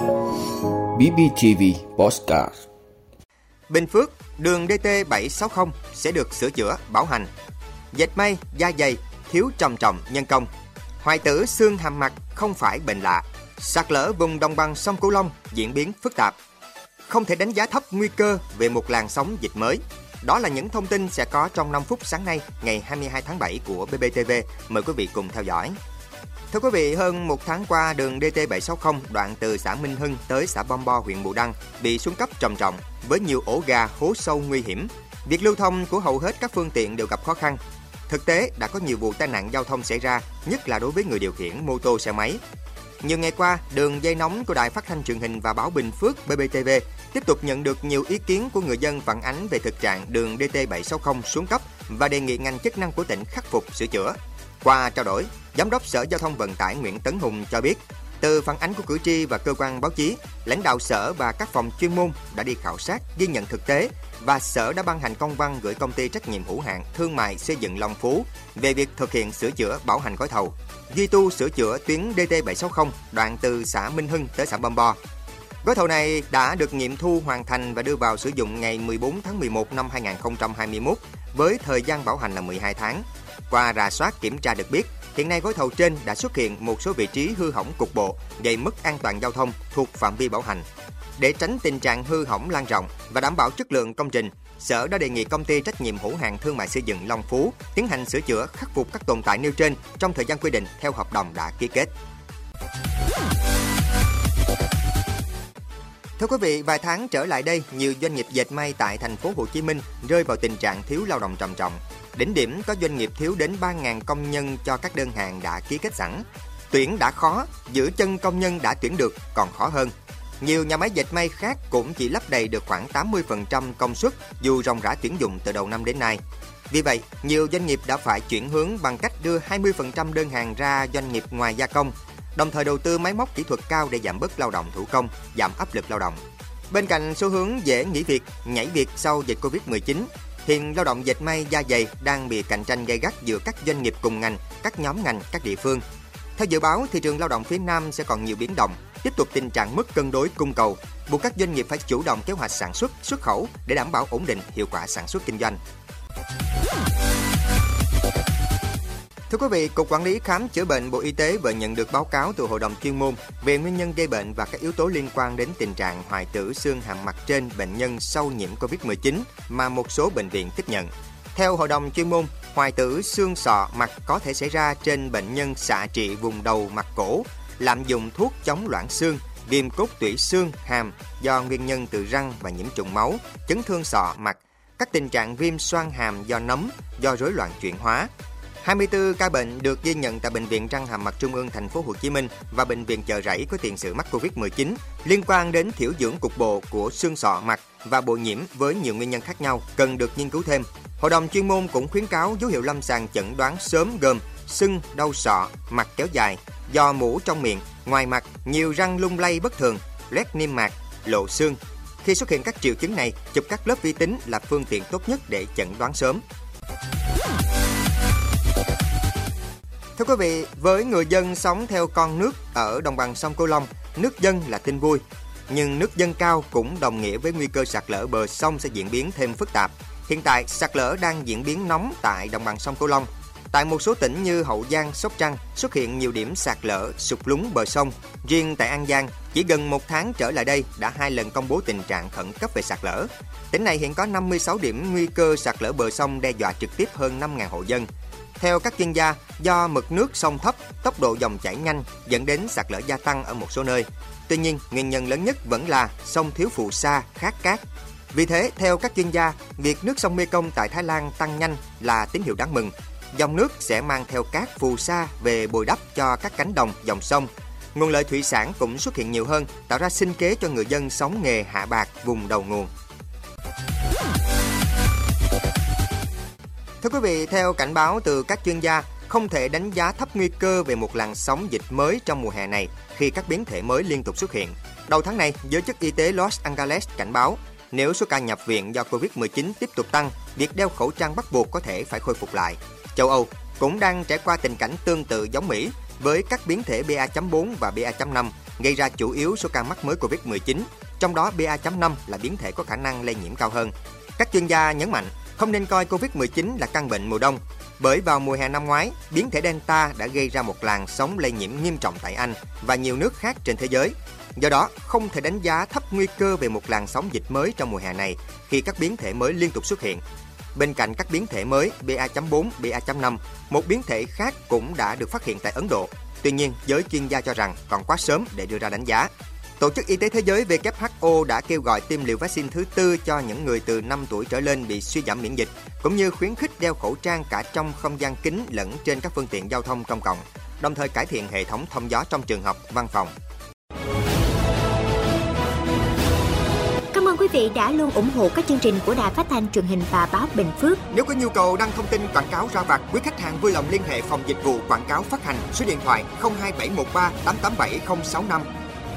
BBTV Postcard Bình Phước, đường DT760 sẽ được sửa chữa, bảo hành. Dệt may, da dày, thiếu trầm trọng, nhân công. Hoại tử xương hàm mặt không phải bệnh lạ. Sạt lở vùng đồng bằng sông Cửu Long diễn biến phức tạp. Không thể đánh giá thấp nguy cơ về một làn sóng dịch mới. Đó là những thông tin sẽ có trong 5 phút sáng nay, ngày 22 tháng 7 của BBTV. Mời quý vị cùng theo dõi. Thưa quý vị, hơn một tháng qua, đường DT760 đoạn từ xã Minh Hưng tới xã Bom Bo, huyện Bù Đăng bị xuống cấp trầm trọng với nhiều ổ gà hố sâu nguy hiểm. Việc lưu thông của hầu hết các phương tiện đều gặp khó khăn. Thực tế, đã có nhiều vụ tai nạn giao thông xảy ra, nhất là đối với người điều khiển mô tô xe máy. Nhiều ngày qua, đường dây nóng của Đài Phát thanh truyền hình và báo Bình Phước BBTV tiếp tục nhận được nhiều ý kiến của người dân phản ánh về thực trạng đường DT760 xuống cấp và đề nghị ngành chức năng của tỉnh khắc phục sửa chữa. Qua trao đổi, Giám đốc Sở Giao thông Vận tải Nguyễn Tấn Hùng cho biết, từ phản ánh của cử tri và cơ quan báo chí, lãnh đạo sở và các phòng chuyên môn đã đi khảo sát, ghi nhận thực tế và sở đã ban hành công văn gửi công ty trách nhiệm hữu hạn thương mại xây dựng Long Phú về việc thực hiện sửa chữa bảo hành gói thầu, duy tu sửa chữa tuyến DT760 đoạn từ xã Minh Hưng tới xã Băm Bo. Gói thầu này đã được nghiệm thu hoàn thành và đưa vào sử dụng ngày 14 tháng 11 năm 2021 với thời gian bảo hành là 12 tháng. Qua rà soát kiểm tra được biết, hiện nay gói thầu trên đã xuất hiện một số vị trí hư hỏng cục bộ, gây mất an toàn giao thông thuộc phạm vi bảo hành. Để tránh tình trạng hư hỏng lan rộng và đảm bảo chất lượng công trình, Sở đã đề nghị công ty trách nhiệm hữu hạn thương mại xây dựng Long Phú tiến hành sửa chữa khắc phục các tồn tại nêu trên trong thời gian quy định theo hợp đồng đã ký kết. Thưa quý vị, vài tháng trở lại đây, nhiều doanh nghiệp dệt may tại thành phố Hồ Chí Minh rơi vào tình trạng thiếu lao động trầm trọng. Đỉnh điểm có doanh nghiệp thiếu đến 3.000 công nhân cho các đơn hàng đã ký kết sẵn. Tuyển đã khó, giữ chân công nhân đã tuyển được còn khó hơn. Nhiều nhà máy dệt may khác cũng chỉ lấp đầy được khoảng 80% công suất dù ròng rã tuyển dụng từ đầu năm đến nay. Vì vậy, nhiều doanh nghiệp đã phải chuyển hướng bằng cách đưa 20% đơn hàng ra doanh nghiệp ngoài gia công, đồng thời đầu tư máy móc kỹ thuật cao để giảm bớt lao động thủ công, giảm áp lực lao động. Bên cạnh xu hướng dễ nghỉ việc, nhảy việc sau dịch Covid-19, hiện lao động dệt may da dày đang bị cạnh tranh gay gắt giữa các doanh nghiệp cùng ngành, các nhóm ngành, các địa phương. Theo dự báo, thị trường lao động phía Nam sẽ còn nhiều biến động, tiếp tục tình trạng mất cân đối cung cầu, buộc các doanh nghiệp phải chủ động kế hoạch sản xuất, xuất khẩu để đảm bảo ổn định hiệu quả sản xuất kinh doanh. Thưa quý vị, Cục Quản lý Khám chữa bệnh Bộ Y tế vừa nhận được báo cáo từ Hội đồng chuyên môn về nguyên nhân gây bệnh và các yếu tố liên quan đến tình trạng hoại tử xương hàm mặt trên bệnh nhân sau nhiễm Covid-19 mà một số bệnh viện tiếp nhận. Theo Hội đồng chuyên môn, hoại tử xương sọ mặt có thể xảy ra trên bệnh nhân xạ trị vùng đầu mặt cổ, lạm dụng thuốc chống loãng xương, viêm cốt tủy xương, hàm do nguyên nhân từ răng và nhiễm trùng máu, chấn thương sọ mặt, các tình trạng viêm xoang hàm do nấm, do rối loạn chuyển hóa, 24 ca bệnh được ghi nhận tại bệnh viện răng hàm mặt Trung ương thành phố Hồ Chí Minh và bệnh viện chợ rẫy có tiền sử mắc Covid-19 liên quan đến thiểu dưỡng cục bộ của xương sọ mặt và bội nhiễm với nhiều nguyên nhân khác nhau cần được nghiên cứu thêm. Hội đồng chuyên môn cũng khuyến cáo dấu hiệu lâm sàng chẩn đoán sớm gồm sưng, đau sọ, mặt kéo dài, do mũ trong miệng, ngoài mặt, nhiều răng lung lay bất thường, loét niêm mạc, lộ xương. Khi xuất hiện các triệu chứng này, chụp các lớp vi tính là phương tiện tốt nhất để chẩn đoán sớm. Thưa quý vị, với người dân sống theo con nước ở đồng bằng sông Cửu Long, nước dân là tin vui. Nhưng nước dân cao cũng đồng nghĩa với nguy cơ sạt lở bờ sông sẽ diễn biến thêm phức tạp. Hiện tại, sạt lở đang diễn biến nóng tại đồng bằng sông Cửu Long. Tại một số tỉnh như Hậu Giang, Sóc Trăng xuất hiện nhiều điểm sạt lở, sụt lún bờ sông. Riêng tại An Giang, chỉ gần một tháng trở lại đây đã hai lần công bố tình trạng khẩn cấp về sạt lở. Tỉnh này hiện có 56 điểm nguy cơ sạt lở bờ sông đe dọa trực tiếp hơn 5.000 hộ dân. Theo các chuyên gia, do mực nước sông thấp, tốc độ dòng chảy nhanh dẫn đến sạt lở gia tăng ở một số nơi. Tuy nhiên, nguyên nhân lớn nhất vẫn là sông thiếu phù sa, khát cát. Vì thế, theo các chuyên gia, việc nước sông Mekong tại Thái Lan tăng nhanh là tín hiệu đáng mừng. Dòng nước sẽ mang theo cát phù sa về bồi đắp cho các cánh đồng, dòng sông. Nguồn lợi thủy sản cũng xuất hiện nhiều hơn, tạo ra sinh kế cho người dân sống nghề hạ bạc vùng đầu nguồn. Thưa quý vị, theo cảnh báo từ các chuyên gia, không thể đánh giá thấp nguy cơ về một làn sóng dịch mới trong mùa hè này khi các biến thể mới liên tục xuất hiện. Đầu tháng này, giới chức y tế Los Angeles cảnh báo nếu số ca nhập viện do Covid-19 tiếp tục tăng, việc đeo khẩu trang bắt buộc có thể phải khôi phục lại. Châu Âu cũng đang trải qua tình cảnh tương tự giống Mỹ với các biến thể BA.4 và BA.5 gây ra chủ yếu số ca mắc mới Covid-19, trong đó BA.5 là biến thể có khả năng lây nhiễm cao hơn. Các chuyên gia nhấn mạnh không nên coi Covid-19 là căn bệnh mùa đông, bởi vào mùa hè năm ngoái, biến thể Delta đã gây ra một làn sóng lây nhiễm nghiêm trọng tại Anh và nhiều nước khác trên thế giới. Do đó, không thể đánh giá thấp nguy cơ về một làn sóng dịch mới trong mùa hè này khi các biến thể mới liên tục xuất hiện. Bên cạnh các biến thể mới BA.4, BA.5, một biến thể khác cũng đã được phát hiện tại Ấn Độ. Tuy nhiên, giới chuyên gia cho rằng còn quá sớm để đưa ra đánh giá. Tổ chức Y tế Thế giới WHO đã kêu gọi tiêm liều vaccine thứ tư cho những người từ 5 tuổi trở lên bị suy giảm miễn dịch, cũng như khuyến khích đeo khẩu trang cả trong không gian kín lẫn trên các phương tiện giao thông công cộng, đồng thời cải thiện hệ thống thông gió trong trường học, văn phòng. Cảm ơn quý vị đã luôn ủng hộ các chương trình của Đài Phát thanh truyền hình và báo Bình Phước. Nếu có nhu cầu đăng thông tin quảng cáo ra vặt, quý khách hàng vui lòng liên hệ phòng dịch vụ quảng cáo phát hành số điện thoại 02713 887065.